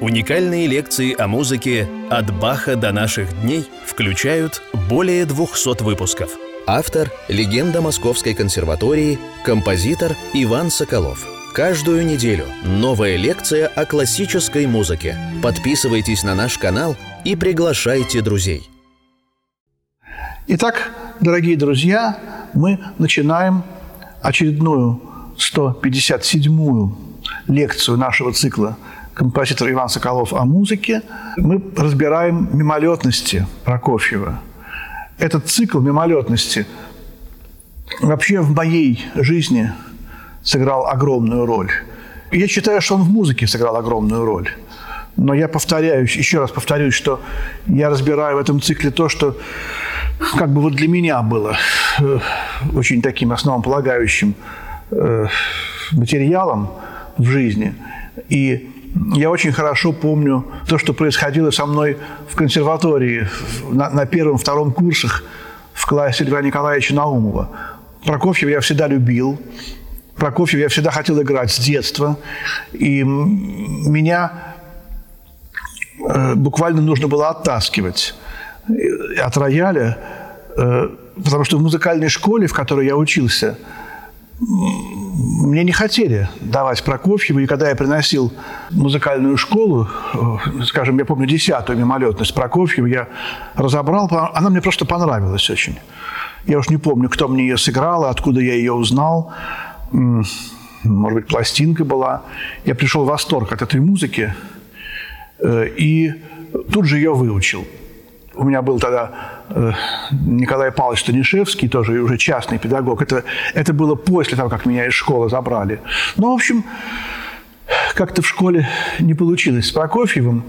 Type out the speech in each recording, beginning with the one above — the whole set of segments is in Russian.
Уникальные лекции о музыке «От Баха до наших дней» включают более 200 выпусков. Автор – легенда Московской консерватории, композитор Иван Соколов. Каждую неделю новая лекция о классической музыке. Подписывайтесь на наш канал и приглашайте друзей. Итак, дорогие друзья, мы начинаем очередную 157-ю лекцию нашего цикла композитор Иван Соколов о музыке, мы разбираем мимолетности Прокофьева. Этот цикл мимолетности вообще в моей жизни сыграл огромную роль. Я считаю, что он в музыке сыграл огромную роль. Но я повторяюсь, еще раз повторюсь, что я разбираю в этом цикле то, что как бы вот для меня было э, очень таким основополагающим э, материалом в жизни. И я очень хорошо помню то, что происходило со мной в консерватории на, на первом-втором курсах в классе Льва Николаевича Наумова. Прокофьева я всегда любил. Прокофьева я всегда хотел играть с детства. И меня э, буквально нужно было оттаскивать от рояля, э, потому что в музыкальной школе, в которой я учился, мне не хотели давать Прокофьева, и когда я приносил музыкальную школу, э, скажем, я помню десятую мимолетность Прокофьева, я разобрал, она мне просто понравилась очень. Я уж не помню, кто мне ее сыграл, откуда я ее узнал. Может быть, пластинка была. Я пришел в восторг от этой музыки э, и тут же ее выучил. У меня был тогда э, Николай Павлович Станишевский, тоже уже частный педагог. Это, это было после того, как меня из школы забрали. Ну, в общем, как-то в школе не получилось с Прокофьевым.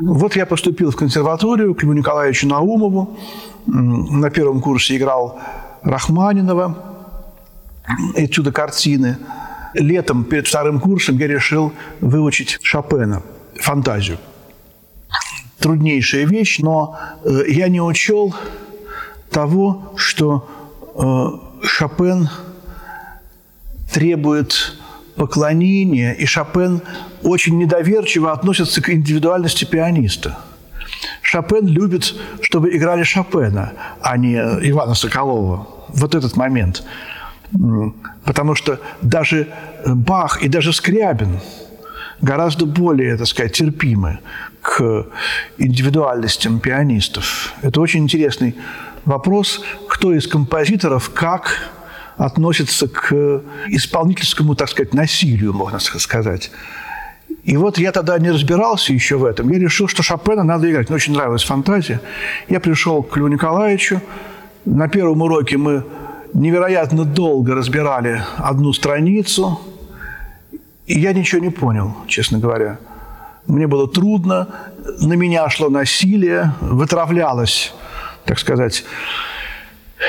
Вот я поступил в консерваторию к Льву Николаевичу Наумову. На первом курсе играл Рахманинова, отсюда картины. Летом перед вторым курсом я решил выучить Шопена, фантазию труднейшая вещь, но э, я не учел того, что э, Шопен требует поклонения, и Шопен очень недоверчиво относится к индивидуальности пианиста. Шопен любит, чтобы играли Шопена, а не Ивана Соколова. Вот этот момент. Потому что даже Бах и даже Скрябин гораздо более, так сказать, терпимы к индивидуальностям пианистов. Это очень интересный вопрос, кто из композиторов как относится к исполнительскому, так сказать, насилию, можно сказать. И вот я тогда не разбирался еще в этом. Я решил, что Шопена надо играть. Мне очень нравилась фантазия. Я пришел к Льву Николаевичу. На первом уроке мы невероятно долго разбирали одну страницу. И я ничего не понял, честно говоря. Мне было трудно, на меня шло насилие, вытравлялось, так сказать,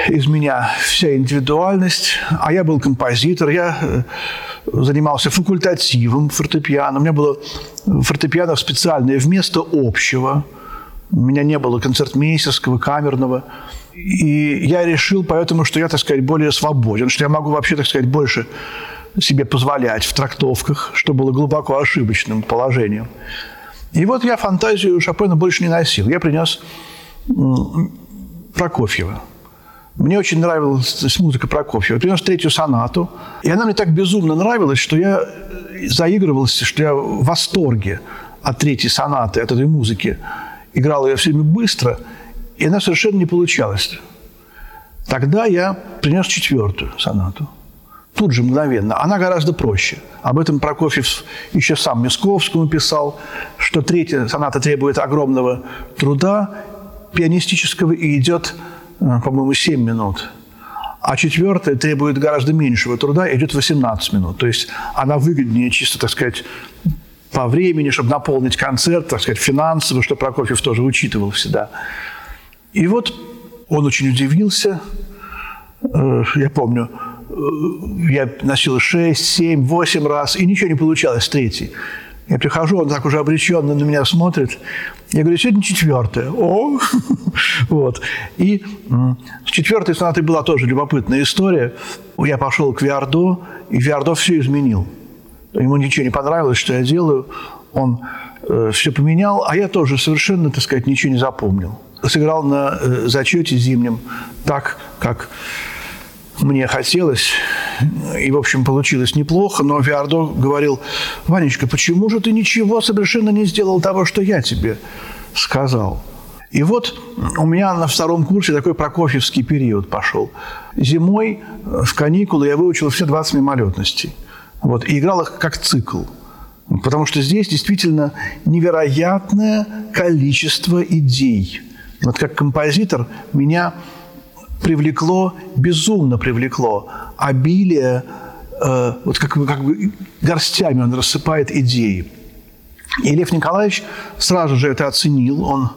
из меня вся индивидуальность, а я был композитор, я э, занимался факультативом фортепиано, у меня было фортепиано специальное вместо общего, у меня не было концертмейстерского, камерного, и я решил поэтому, что я, так сказать, более свободен, что я могу вообще, так сказать, больше себе позволять в трактовках, что было глубоко ошибочным положением. И вот я фантазию Шопена больше не носил. Я принес Прокофьева. Мне очень нравилась музыка Прокофьева. Я принес третью сонату. И она мне так безумно нравилась, что я заигрывался, что я в восторге от третьей сонаты, от этой музыки. Играл ее все время быстро, и она совершенно не получалась. Тогда я принес четвертую сонату тут же мгновенно. Она гораздо проще. Об этом Прокофьев еще сам Мисковскому писал, что третья соната требует огромного труда пианистического и идет, э, по-моему, 7 минут. А четвертая требует гораздо меньшего труда и идет 18 минут. То есть она выгоднее чисто, так сказать, по времени, чтобы наполнить концерт, так сказать, финансово, что Прокофьев тоже учитывал всегда. И вот он очень удивился. Э, я помню, я носил 6, 7, 8 раз, и ничего не получалось третий. Я прихожу, он так уже обреченно на меня смотрит. Я говорю, сегодня четвертая. О! вот. И с четвертой сонатой была тоже любопытная история. Я пошел к Виардо, и Виардо все изменил. Ему ничего не понравилось, что я делаю. Он э, все поменял, а я тоже совершенно, так сказать, ничего не запомнил. Сыграл на э, зачете зимнем так, как мне хотелось, и, в общем, получилось неплохо, но Виардо говорил, «Ванечка, почему же ты ничего совершенно не сделал того, что я тебе сказал?» И вот у меня на втором курсе такой прокофьевский период пошел. Зимой в каникулы я выучил все 20 мимолетностей. Вот, и играл их как цикл. Потому что здесь действительно невероятное количество идей. Вот как композитор меня привлекло, безумно привлекло обилие, э, вот как, как бы горстями он рассыпает идеи. И Лев Николаевич сразу же это оценил, он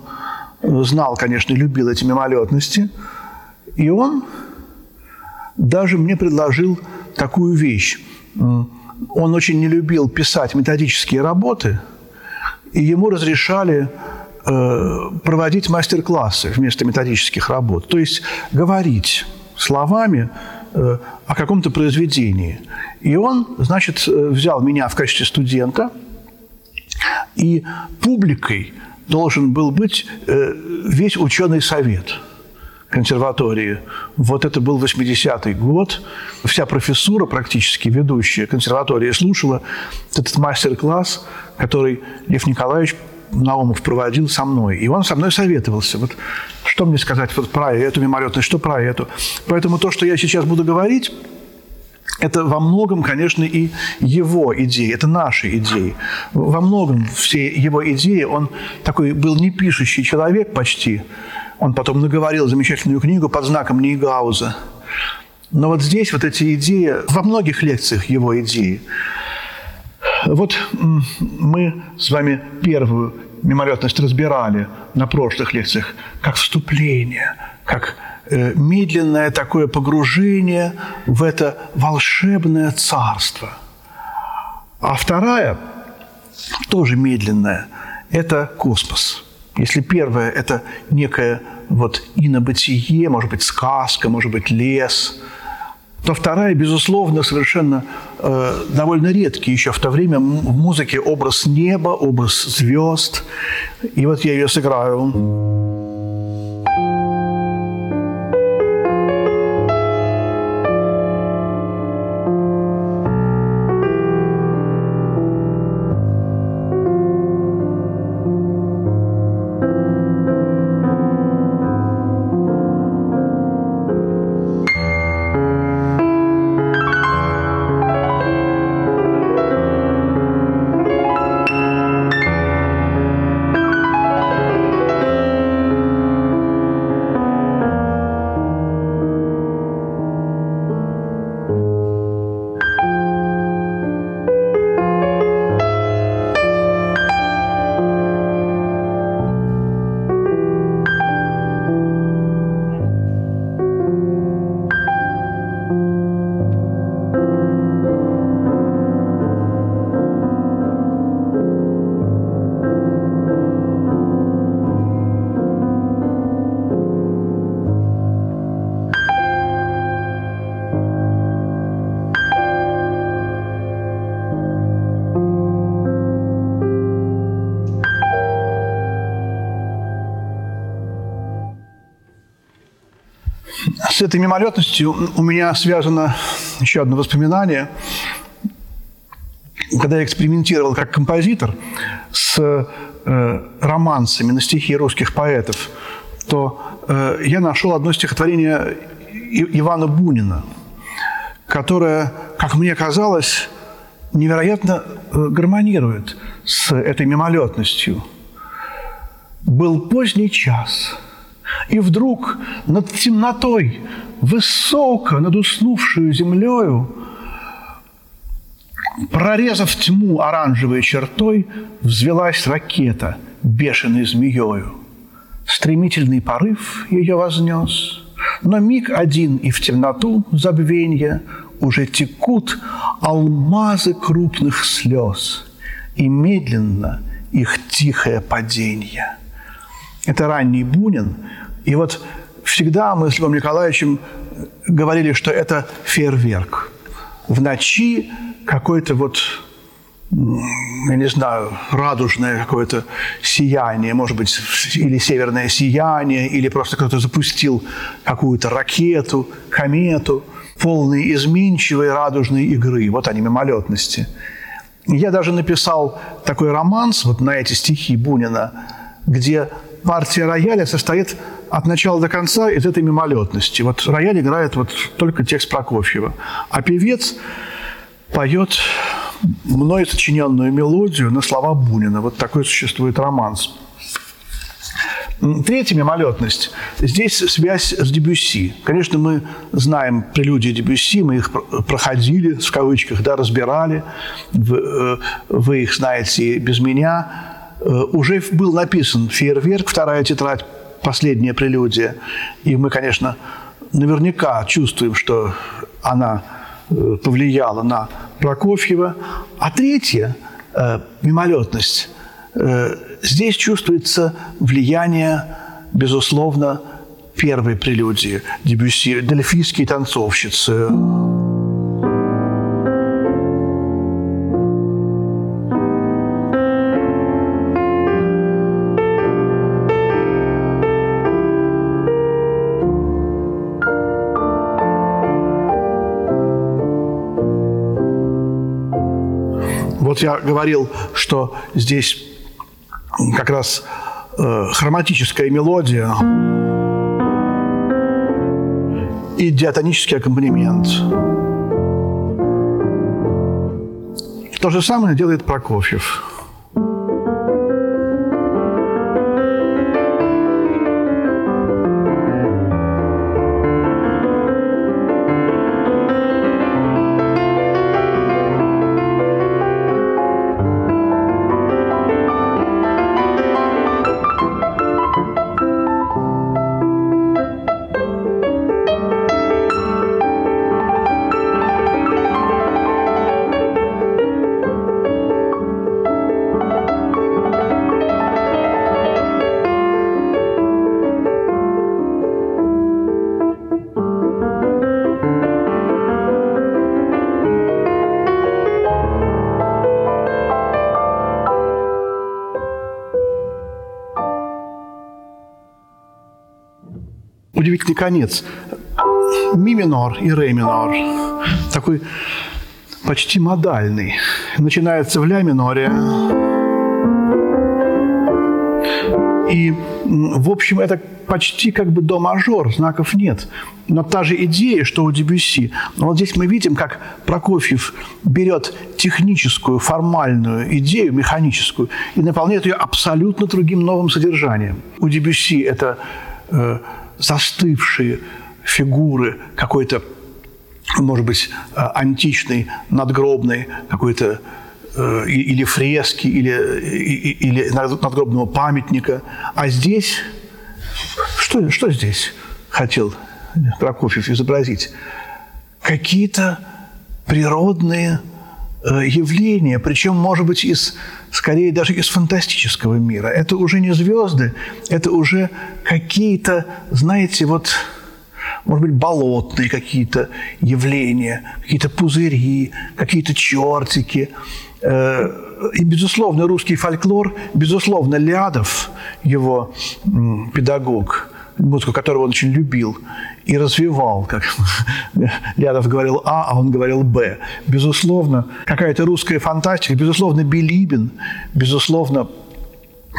знал, конечно, любил эти мимолетности, и он даже мне предложил такую вещь. Он очень не любил писать методические работы, и ему разрешали проводить мастер-классы вместо методических работ. То есть говорить словами э, о каком-то произведении. И он, значит, э, взял меня в качестве студента, и публикой – должен был быть э, весь ученый совет консерватории. Вот это был 80-й год. Вся профессура, практически ведущая консерватории, слушала этот мастер-класс, который Лев Николаевич Наумов проводил со мной. И он со мной советовался. Вот что мне сказать вот про эту мимолетность, что про эту. Поэтому то, что я сейчас буду говорить, это во многом, конечно, и его идеи, это наши идеи. Во многом все его идеи, он такой был непишущий человек почти. Он потом наговорил замечательную книгу под знаком Нейгауза. Но вот здесь вот эти идеи, во многих лекциях его идеи. Вот мы с вами первую мимолетность разбирали на прошлых лекциях как вступление, как Э, медленное такое погружение в это волшебное царство. А вторая, тоже медленная, это космос. Если первое – это некое вот инобытие, может быть, сказка, может быть, лес, то вторая, безусловно, совершенно э, довольно редкий еще в то время в музыке образ неба, образ звезд. И вот я ее сыграю. С этой мимолетностью у меня связано еще одно воспоминание. Когда я экспериментировал как композитор с э, романсами на стихи русских поэтов, то э, я нашел одно стихотворение И- Ивана Бунина, которое, как мне казалось, невероятно э, гармонирует с этой мимолетностью. «Был поздний час – и вдруг над темнотой, высоко над уснувшую землею, прорезав тьму оранжевой чертой, взвелась ракета бешеной змеёю. Стремительный порыв ее вознес, но миг один и в темноту забвенья уже текут алмазы крупных слез, и медленно их тихое падение. Это ранний Бунин, и вот всегда мы с Львом Николаевичем говорили, что это фейерверк. В ночи какой-то вот я не знаю, радужное какое-то сияние, может быть, или северное сияние, или просто кто-то запустил какую-то ракету, комету, полные изменчивой радужной игры. Вот они, мимолетности. Я даже написал такой романс вот на эти стихи Бунина, где партия рояля состоит от начала до конца из этой мимолетности. Вот рояль играет вот только текст Прокофьева, а певец поет мной сочиненную мелодию на слова Бунина. Вот такой существует романс. Третья мимолетность. Здесь связь с Дебюсси. Конечно, мы знаем прелюдии Дебюсси, мы их проходили, в кавычках, да, разбирали. Э, вы их знаете без меня. Э, уже был написан «Фейерверк», вторая тетрадь, последняя прелюдия. И мы, конечно, наверняка чувствуем, что она э, повлияла на Прокофьева. А третья э, мимолетность. Здесь чувствуется влияние, безусловно, первой прелюдии Дебюсси, дельфийские танцовщицы. Вот я говорил, что здесь как раз э, хроматическая мелодия и диатонический аккомпанемент. То же самое делает Прокофьев. Конец. Ми минор и ре минор. Такой почти модальный. Начинается в ля миноре. И, в общем, это почти как бы до мажор, знаков нет. Но та же идея, что у Дебюсси. Но вот здесь мы видим, как Прокофьев берет техническую, формальную идею, механическую, и наполняет ее абсолютно другим новым содержанием. У Дебюсси это э, застывшие фигуры какой-то, может быть, э, античной, надгробной какой-то э, или фрески, или, или надгробного памятника. А здесь, что, что здесь хотел Прокофьев изобразить? Какие-то природные Э, явления, причем, может быть, из, скорее даже из фантастического мира. Это уже не звезды, это уже какие-то, знаете, вот, может быть, болотные какие-то явления, какие-то пузыри, какие-то чертики. Э, и, безусловно, русский фольклор, безусловно, Лядов, его педагог, музыку которого он очень любил и развивал, как Лядов говорил А, а он говорил Б. Безусловно, какая-то русская фантастика, безусловно, Билибин, безусловно,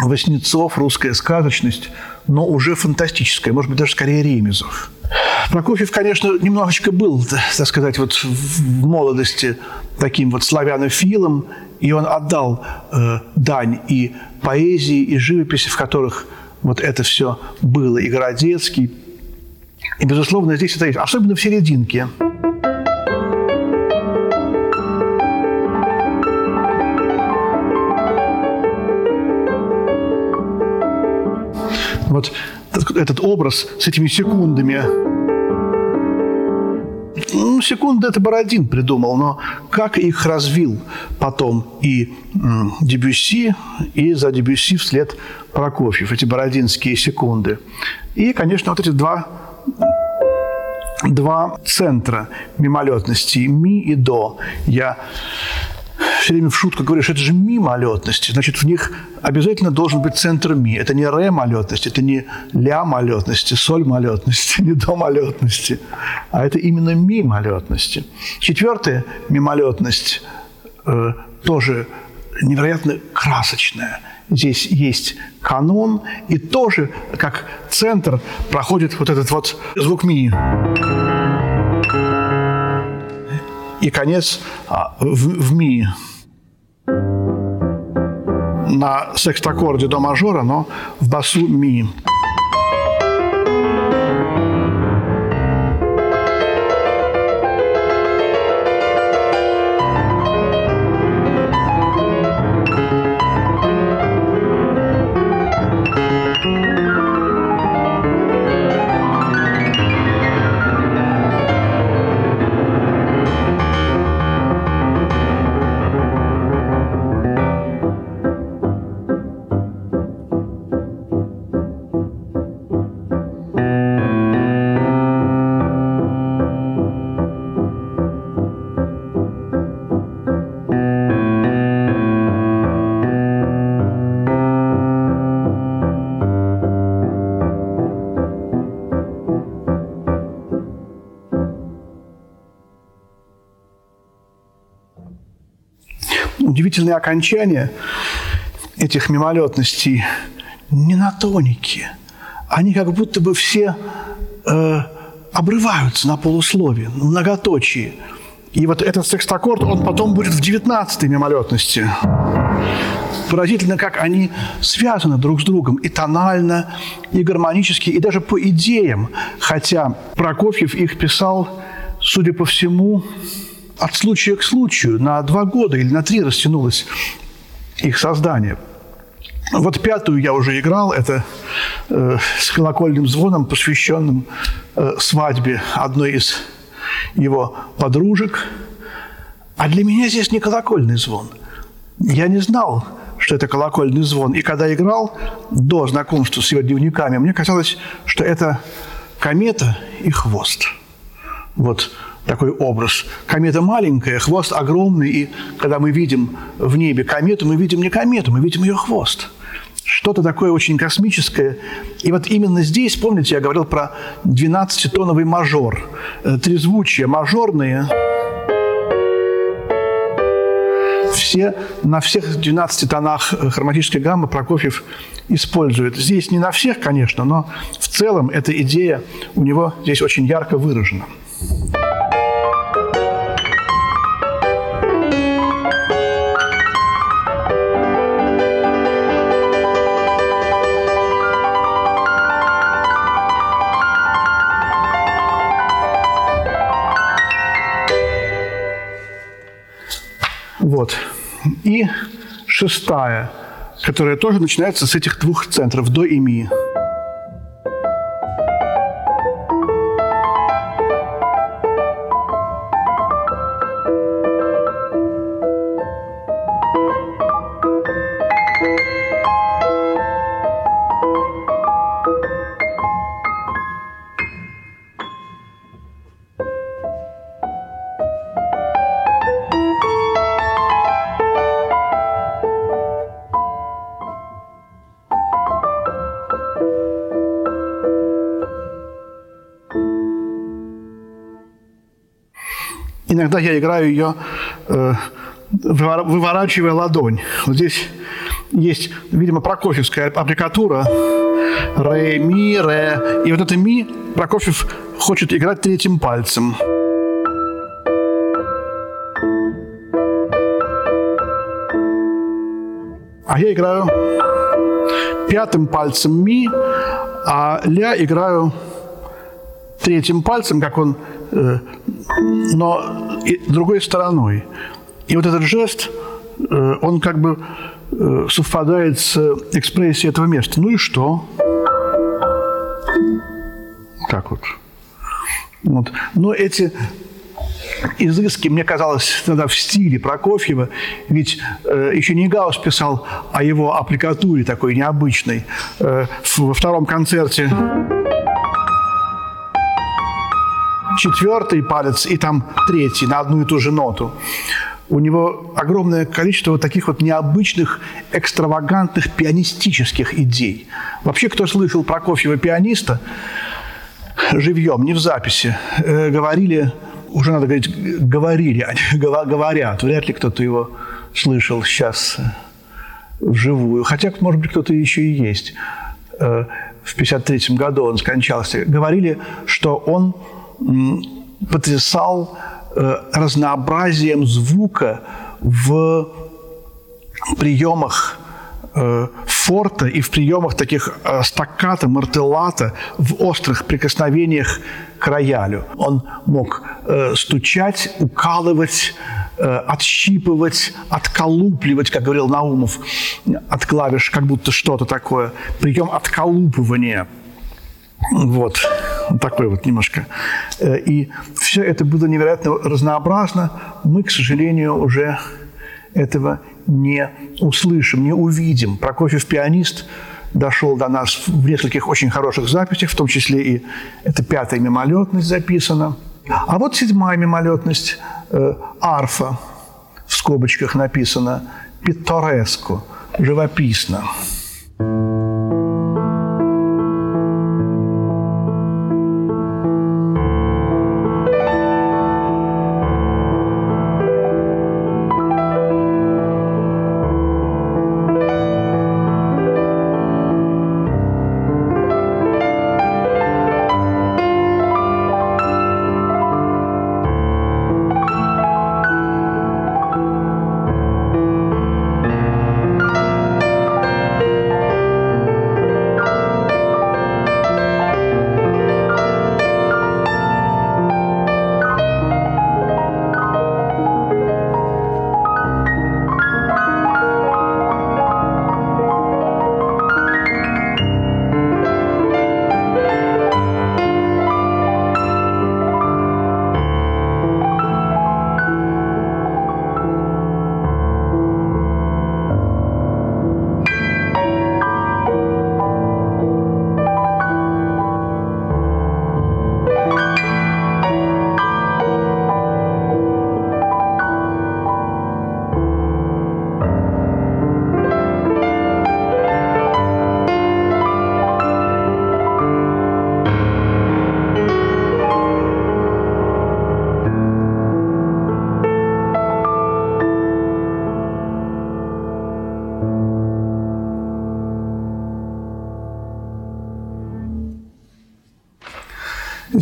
Васнецов, русская сказочность, но уже фантастическая, может быть, даже скорее Ремезов. Прокофьев, конечно, немножечко был, так сказать, вот в молодости таким вот славянофилом, и он отдал э, дань и поэзии, и живописи, в которых вот это все было, и Городецкий. И, безусловно, здесь это есть, особенно в серединке. Вот этот образ с этими секундами. Ну, секунды это Бородин придумал, но как их развил потом и Дебюсси, и за Дебюсси вслед Прокофьев, эти бородинские секунды. И, конечно, вот эти два два центра мимолетности – ми и до. Я все время в шутку говоришь, это же ми-малетности, значит, в них обязательно должен быть центр ми. Это не ре-малетность, это не ля-малетности, соль-малетности, не до-малетности, а это именно ми-малетности. Четвертая мимолетность э, тоже невероятно красочная. Здесь есть канон, и тоже как центр проходит вот этот вот звук ми и конец а, в, в ми на секстаккорде до мажора, но в басу ми. Удивительные окончания этих мимолетностей не на тонике. Они как будто бы все э, обрываются на полусловие, многоточие. И вот этот секстаккорд, он потом будет в девятнадцатой мимолетности. Поразительно, как они связаны друг с другом и тонально, и гармонически, и даже по идеям. Хотя Прокофьев их писал, судя по всему, от случая к случаю на два года или на три растянулось их создание. Вот пятую я уже играл, это э, с колокольным звоном, посвященным э, свадьбе одной из его подружек. А для меня здесь не колокольный звон. Я не знал, что это колокольный звон. И когда играл до знакомства с его дневниками, мне казалось, что это комета и хвост. Вот такой образ. Комета маленькая, хвост огромный, и когда мы видим в небе комету, мы видим не комету, мы видим ее хвост. Что-то такое очень космическое. И вот именно здесь, помните, я говорил про 12-тоновый мажор. Э, трезвучие мажорные все, на всех 12 тонах хроматической гаммы Прокофьев использует. Здесь не на всех, конечно, но в целом эта идея у него здесь очень ярко выражена. Вот. И шестая, которая тоже начинается с этих двух центров, до и ми. Иногда я играю ее, э, выворачивая ладонь. Вот здесь есть, видимо, прокофьевская аппликатура. Ре, ми, ре. И вот это ми Прокофьев хочет играть третьим пальцем. А я играю пятым пальцем ми, а ля играю третьим пальцем, как он э, но и другой стороной. И вот этот жест, э, он как бы э, совпадает с экспрессией этого места. Ну и что? Так вот. вот. Но эти изыски, мне казалось, тогда в стиле Прокофьева, ведь э, еще не Гаус писал о его аппликатуре такой необычной. Э, во втором концерте четвертый палец и там третий на одну и ту же ноту. у него огромное количество вот таких вот необычных, экстравагантных пианистических идей. Вообще, кто слышал Прокофьева пианиста живьем, не в записи, э, говорили, уже надо говорить, говорили, они говорят, вряд ли кто-то его слышал сейчас вживую. Хотя, может быть, кто-то еще и есть. Э, в 1953 году он скончался. Говорили, что он потрясал э, разнообразием звука в приемах э, форта и в приемах таких стакката, мартеллата, в острых прикосновениях к роялю. Он мог стучать, укалывать, Э, отщипывать, отколупливать, как говорил Наумов, от клавиш, как будто что-то такое. Прием отколупывания. Вот. Такой вот немножко. Э, и все это было невероятно разнообразно. Мы, к сожалению, уже этого не услышим, не увидим. Прокофьев пианист дошел до нас в нескольких очень хороших записях, в том числе и эта пятая мимолетность записана. А вот седьмая мимолетность – Э, арфа, в скобочках написано, питтореско, живописно.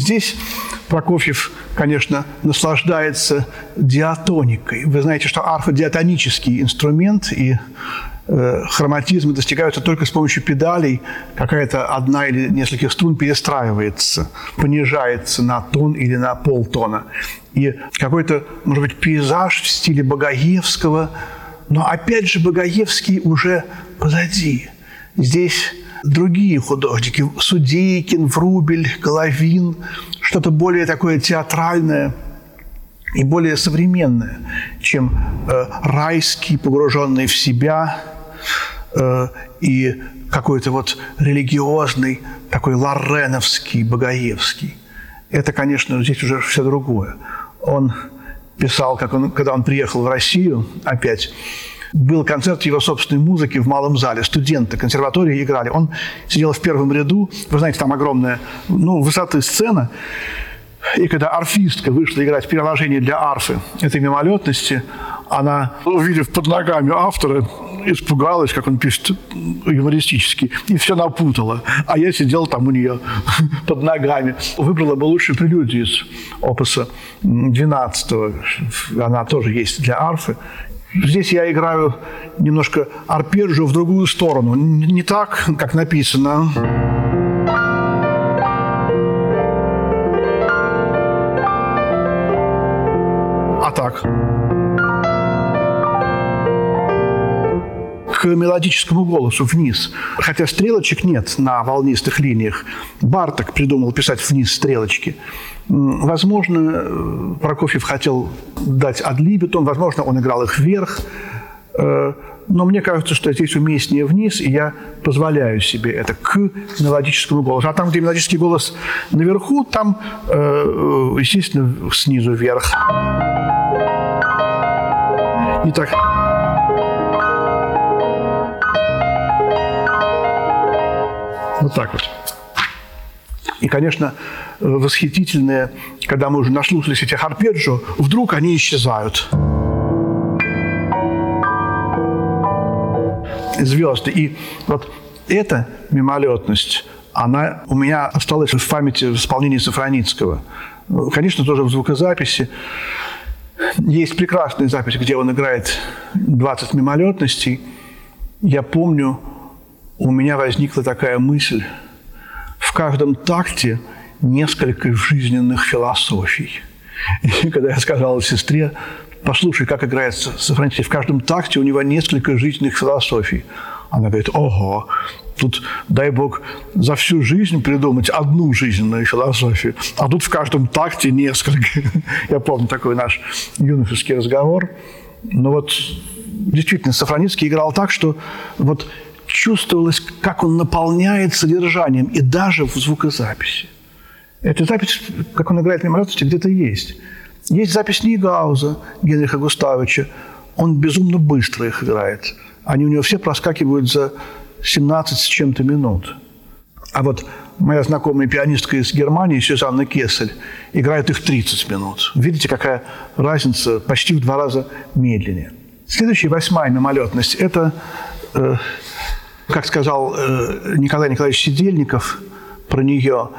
Здесь Прокофьев, конечно, наслаждается диатоникой. Вы знаете, что арфа – диатонический инструмент, и э, хроматизмы достигаются только с помощью педалей. Какая-то одна или нескольких струн перестраивается, понижается на тон или на полтона. И какой-то, может быть, пейзаж в стиле Богоевского, но опять же Богоевский уже позади. Здесь другие художники, Судейкин, Врубель, Головин, что-то более такое театральное и более современное, чем э, райский, погруженный в себя, э, и какой-то вот религиозный, такой лореновский, богоевский. Это, конечно, здесь уже все другое. Он писал, как он, когда он приехал в Россию опять, был концерт его собственной музыки в малом зале. Студенты консерватории играли. Он сидел в первом ряду. Вы знаете, там огромная ну, высоты сцена. И когда арфистка вышла играть переложение для арфы этой мимолетности, она, увидев под ногами автора, испугалась, как он пишет юмористически, и все напутала. А я сидел там у нее под ногами. Выбрала бы лучшую прелюдию из опуса 12 Она тоже есть для арфы. Здесь я играю немножко арпеджио в другую сторону. Не так, как написано. А так. к мелодическому голосу вниз. Хотя стрелочек нет на волнистых линиях. Барток придумал писать вниз стрелочки. Возможно, Прокофьев хотел дать адлибитон, возможно, он играл их вверх. Э, но мне кажется, что здесь уместнее вниз, и я позволяю себе это к мелодическому голосу. А там, где мелодический голос наверху, там, э, естественно, снизу вверх. не так... Вот так вот. И, конечно, восхитительные, когда мы уже наслушались этих арпеджио, вдруг они исчезают. Звезды. И вот эта мимолетность, она у меня осталась в памяти в исполнении Сафроницкого. Конечно, тоже в звукозаписи. Есть прекрасная запись, где он играет 20 мимолетностей. Я помню, у меня возникла такая мысль. Каждом такте несколько жизненных философий. И когда я сказал сестре, послушай, как играет Сафронский, в каждом такте у него несколько жизненных философий. Она говорит, ого, тут, дай бог, за всю жизнь придумать одну жизненную философию, а тут в каждом такте несколько. Я помню такой наш юношеский разговор. Но вот действительно, Сафроницкий играл так, что вот чувствовалось, как он наполняет содержанием, и даже в звукозаписи. Эта запись, как он играет на меморатности, где-то есть. Есть запись Нигауза Генриха Густавовича. Он безумно быстро их играет. Они у него все проскакивают за 17 с чем-то минут. А вот моя знакомая пианистка из Германии, Сюзанна Кессель, играет их 30 минут. Видите, какая разница, почти в два раза медленнее. Следующая, восьмая мимолетность – это э, как сказал э, Николай Николаевич Сидельников про нее,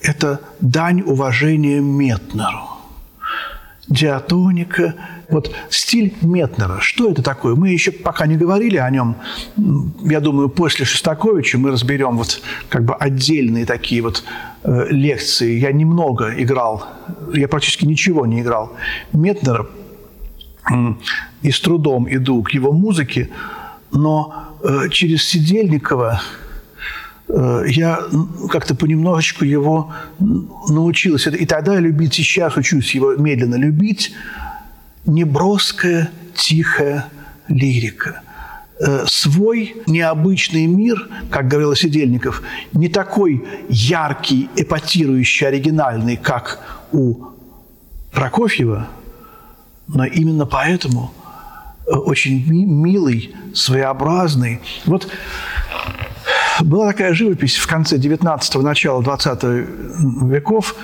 это дань уважения Метнеру. Диатоника, вот стиль Метнера. Что это такое? Мы еще пока не говорили о нем. Я думаю, после Шостаковича мы разберем вот как бы отдельные такие вот э, лекции. Я немного играл, я практически ничего не играл. Метнера и с трудом иду к его музыке, но Э, через Сидельникова э, я как-то понемножечку его научилась. И тогда я любить, сейчас учусь его медленно любить. Неброская, тихая лирика. Э, свой необычный мир, как говорил Сидельников, не такой яркий, эпатирующий, оригинальный, как у Прокофьева, но именно поэтому – очень милый, своеобразный. Вот была такая живопись в конце 19-го, начала 20 веков.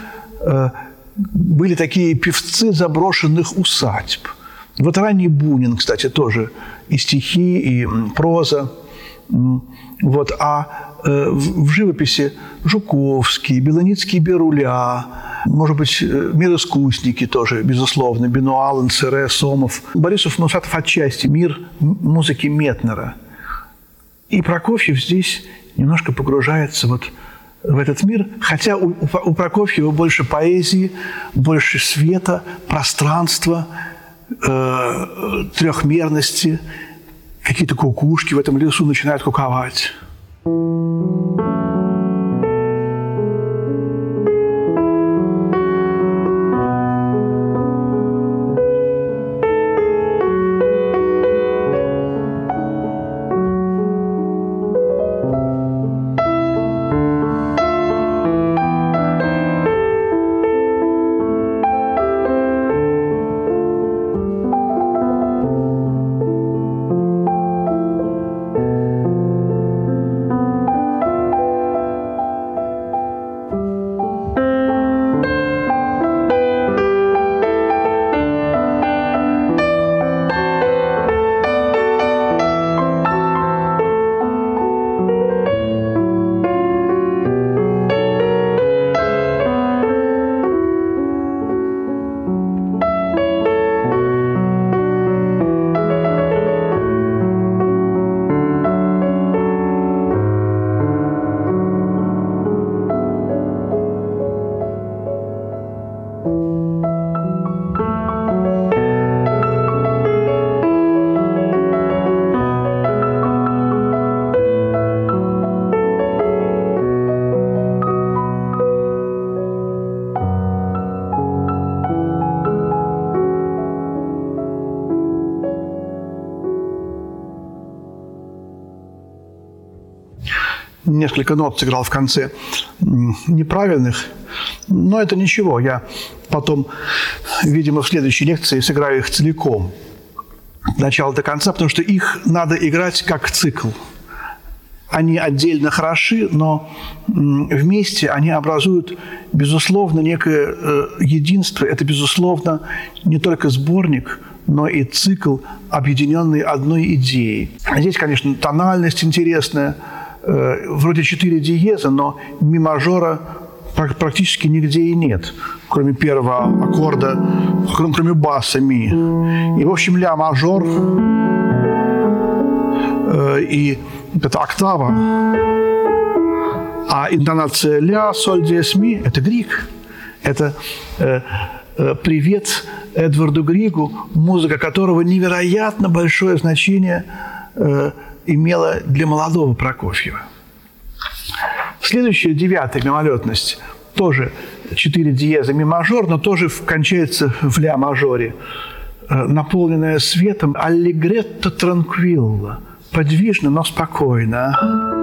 Э, были такие певцы заброшенных усадьб. Вот ранний Бунин, кстати, тоже и стихи, и проза. Вот. А э, в живописи Жуковский, Белоницкий Беруля, может быть, э, мироискусники тоже, безусловно, Бенуал, НЦР, Сомов. Борисов Мусатов отчасти мир музыки Метнера. И Прокофьев здесь немножко погружается вот в этот мир, хотя у, у Прокофьева больше поэзии, больше света, пространства, э, трехмерности, какие-то кукушки в этом лесу начинают куковать. Несколько нот сыграл в конце неправильных, но это ничего. Я потом, видимо, в следующей лекции сыграю их целиком. начала до конца, потому что их надо играть как цикл. Они отдельно хороши, но вместе они образуют, безусловно, некое э, единство. Это, безусловно, не только сборник, но и цикл, объединенный одной идеей. Здесь, конечно, тональность интересная, э, вроде четыре диеза, но ми мажора практически нигде и нет, кроме первого аккорда, кроме баса ми. И, в общем, ля мажор э, и это октава, а интонация ля, соль, диез, ми – это грик. Это э, привет Эдварду Григу, музыка которого невероятно большое значение имела для молодого Прокофьева. Следующая, девятая мимолетность, тоже четыре диеза ми мажор, но тоже кончается в ля мажоре, э, наполненная светом аллегретто транквилла, подвижно, но спокойно.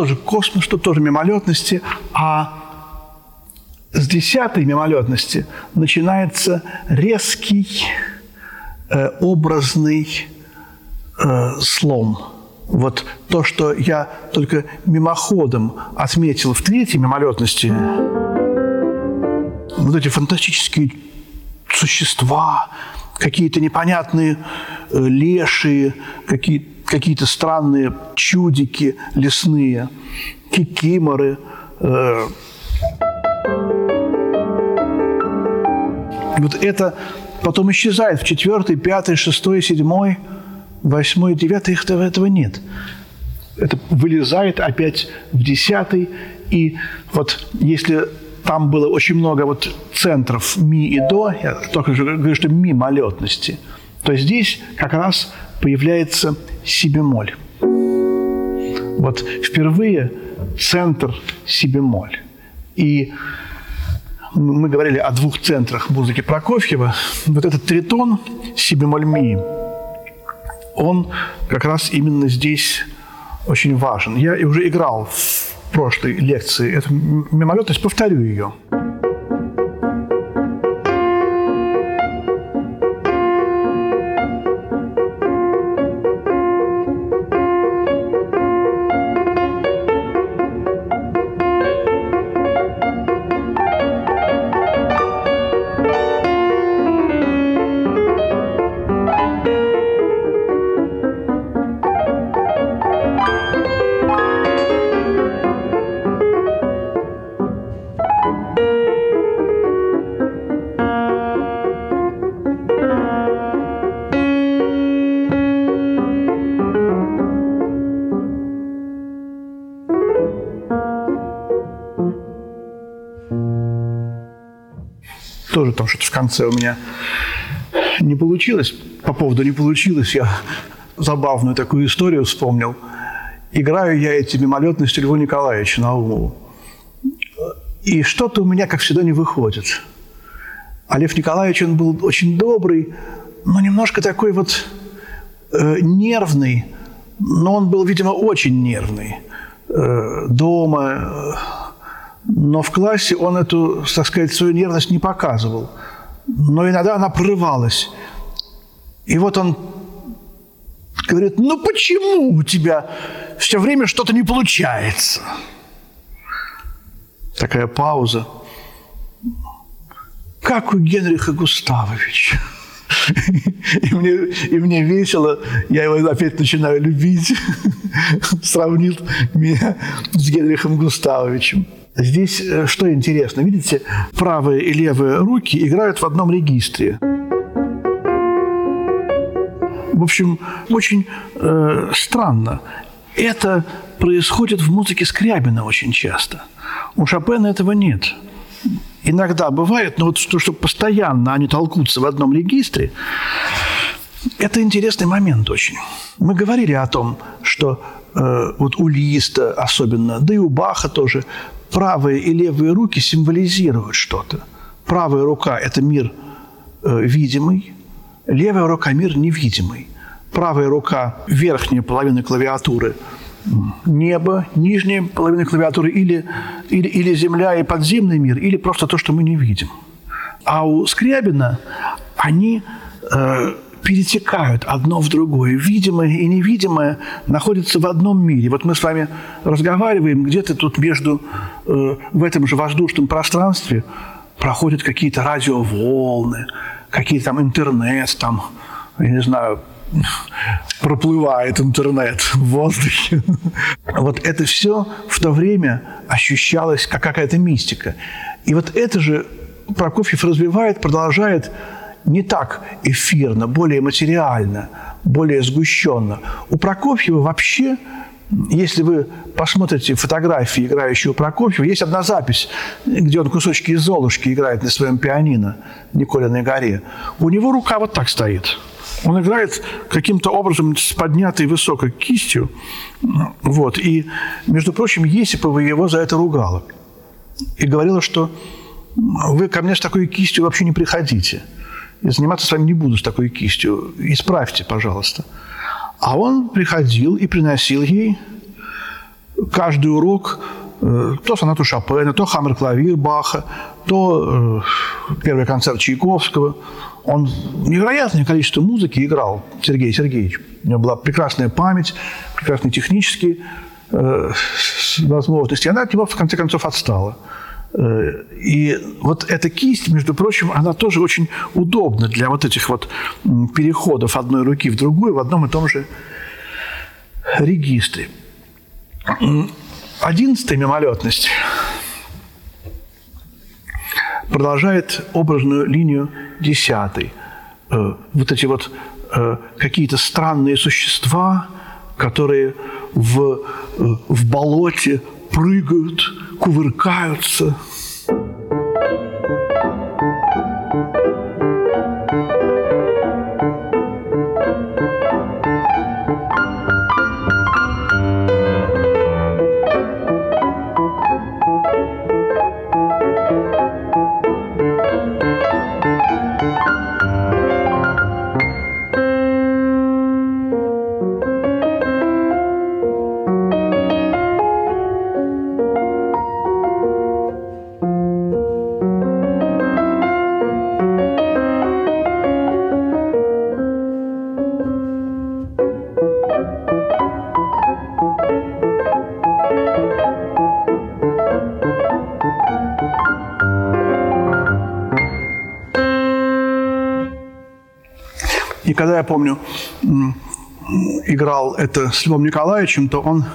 Тоже космос, тут тоже мимолетности, а с десятой мимолетности начинается резкий э, образный э, слом. Вот то, что я только мимоходом отметил в третьей мимолетности, вот эти фантастические существа, какие-то непонятные э, лешие, какие какие-то странные чудики лесные, кикиморы. Э. Вот это потом исчезает в четвертой, пятой, шестой, седьмой, восьмой, девятой, их этого нет. Это вылезает опять в десятый, и вот если там было очень много вот центров ми и до, я только говорю, что ми малетности, то здесь как раз появляется си бемоль. Вот впервые центр си бемоль. И мы говорили о двух центрах музыки Прокофьева. Вот этот тритон си бемоль ми, он как раз именно здесь очень важен. Я уже играл в прошлой лекции эту мимолетность, повторю ее. Конце у меня не получилось. По поводу не получилось, я забавную такую историю вспомнил. Играю я эти мимолетности Льву Николаевичу Наумову. И что-то у меня, как всегда, не выходит. А Лев Николаевич, он был очень добрый, но немножко такой вот э, нервный. Но он был, видимо, очень нервный. Э, дома, э, но в классе он эту, так сказать, свою нервность не показывал. Но иногда она прорывалась. И вот он говорит, ну почему у тебя все время что-то не получается? Такая пауза. Как у Генриха Густавовича. И мне, и мне весело, я его опять начинаю любить. Сравнил меня с Генрихом Густавовичем. Здесь э, что интересно, видите, правые и левые руки играют в одном регистре. В общем, очень э, странно. Это происходит в музыке Скрябина очень часто. У Шопена этого нет. Иногда бывает, но вот что, что постоянно они толкутся в одном регистре, это интересный момент очень. Мы говорили о том, что э, вот у Листа особенно, да и у Баха тоже, правые и левые руки символизируют что-то. Правая рука – это мир э, видимый, левая рука – мир невидимый. Правая рука – верхняя половина клавиатуры – небо, нижняя половина клавиатуры или, или, или земля и подземный мир, или просто то, что мы не видим. А у Скрябина они э, перетекают одно в другое. Видимое и невидимое находятся в одном мире. Вот мы с вами разговариваем, где-то тут между, э, в этом же воздушном пространстве проходят какие-то радиоволны, какие-то там интернет, там, я не знаю, проплывает интернет в воздухе. Вот это все в то время ощущалось как какая-то мистика. И вот это же Прокофьев развивает, продолжает не так эфирно, более материально, более сгущенно. У Прокофьева вообще, если вы посмотрите фотографии играющего Прокофьева, есть одна запись, где он кусочки из Золушки играет на своем пианино Николиной горе. У него рука вот так стоит – он играет каким-то образом с поднятой высокой кистью. Вот. И, между прочим, Есипова его за это ругала. И говорила, что вы ко мне с такой кистью вообще не приходите. Я заниматься с вами не буду с такой кистью. Исправьте, пожалуйста. А он приходил и приносил ей каждый урок э, то сонату Шопена, то хаммер-клавир Баха, то э, первый концерт Чайковского – он невероятное количество музыки играл, Сергей Сергеевич. У него была прекрасная память, прекрасные технические э, возможности. Она от него, в конце концов, отстала. Э, и вот эта кисть, между прочим, она тоже очень удобна для вот этих вот переходов одной руки в другую в одном и том же регистре. Одиннадцатая мимолетность продолжает образную линию десятый. Э, вот эти вот э, какие-то странные существа, которые в, в болоте прыгают, кувыркаются – помню, играл это с Львом Николаевичем, то он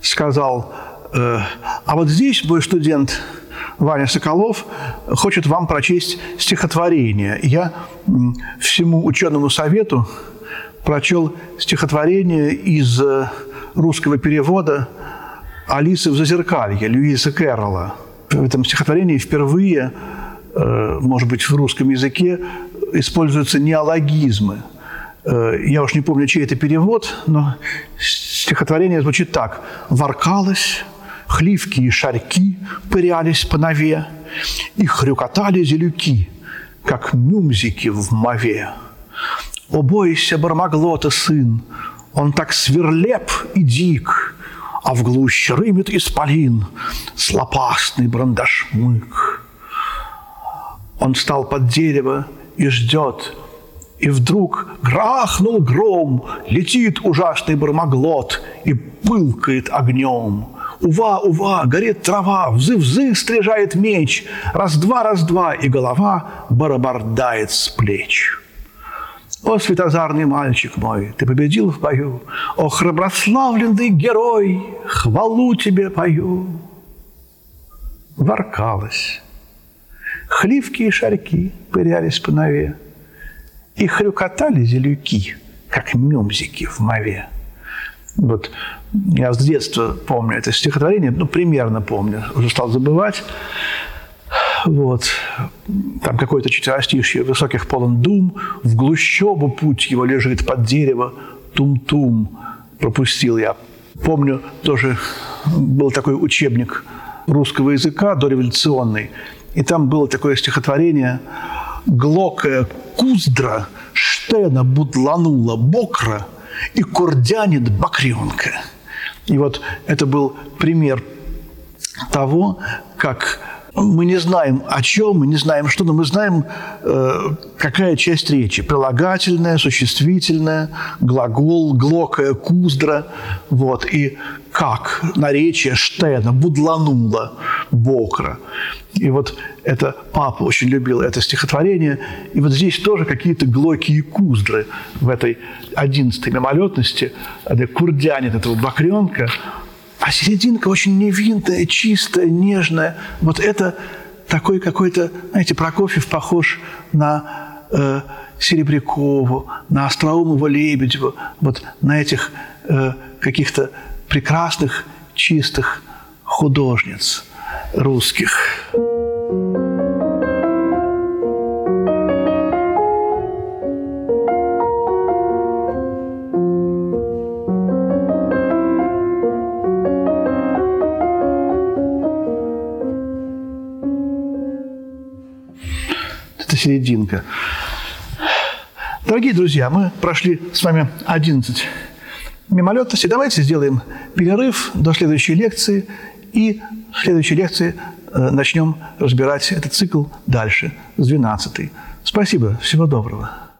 сказал, э, а вот здесь мой студент Ваня Соколов хочет вам прочесть стихотворение. Я всему ученому совету прочел стихотворение из э, русского перевода «Алисы в зазеркалье» Льюиса Кэрролла. В этом стихотворении впервые, э, может быть, в русском языке используются неологизмы. Э, я уж не помню, чей это перевод, но стихотворение звучит так. «Воркалось, хливки и шарьки пырялись по нове, и хрюкотали зелюки, как мюмзики в мове. О, бойся, Бармаглота сын, он так сверлеп и дик, а в глушь рымет исполин, слопастный брандашмык. Он стал под дерево и ждет. И вдруг грахнул гром, летит ужасный бармаглот и пылкает огнем. Ува, ува, горит трава, взы-взы стрижает меч, раз-два, раз-два, и голова барабардает с плеч. О, светозарный мальчик мой, ты победил в бою. О, храброславленный герой, хвалу тебе пою. Воркалась. Хливки и шарьки пырялись по нове. И хрюкотали зелюки, как мюмзики в мове. Вот я с детства помню это стихотворение, ну, примерно помню, уже стал забывать. Вот. Там какое-то четверостишье высоких полон дум, в глущобу путь его лежит под дерево, тум-тум. Пропустил я. Помню, тоже был такой учебник русского языка дореволюционный, и там было такое стихотворение «Глокая куздра штена будланула бокра, и курдянит бакренка». И вот это был пример того, как мы не знаем о чем, мы не знаем что, но мы знаем, э, какая часть речи. Прилагательная, существительная, глагол, глокая, куздра. Вот. И как наречие штена, будланула, бокра. И вот это папа очень любил это стихотворение. И вот здесь тоже какие-то глоки и куздры в этой одиннадцатой мимолетности. Курдянит этого бакренка – а серединка очень невинная, чистая, нежная. Вот это такой какой-то, знаете, Прокофьев похож на э, Серебрякову, на Остроумова Лебедева, вот на этих э, каких-то прекрасных, чистых художниц русских. Серединка. Дорогие друзья, мы прошли с вами 11 мимолетностей. Давайте сделаем перерыв до следующей лекции. И в следующей лекции э, начнем разбирать этот цикл дальше, с 12. Спасибо. Всего доброго.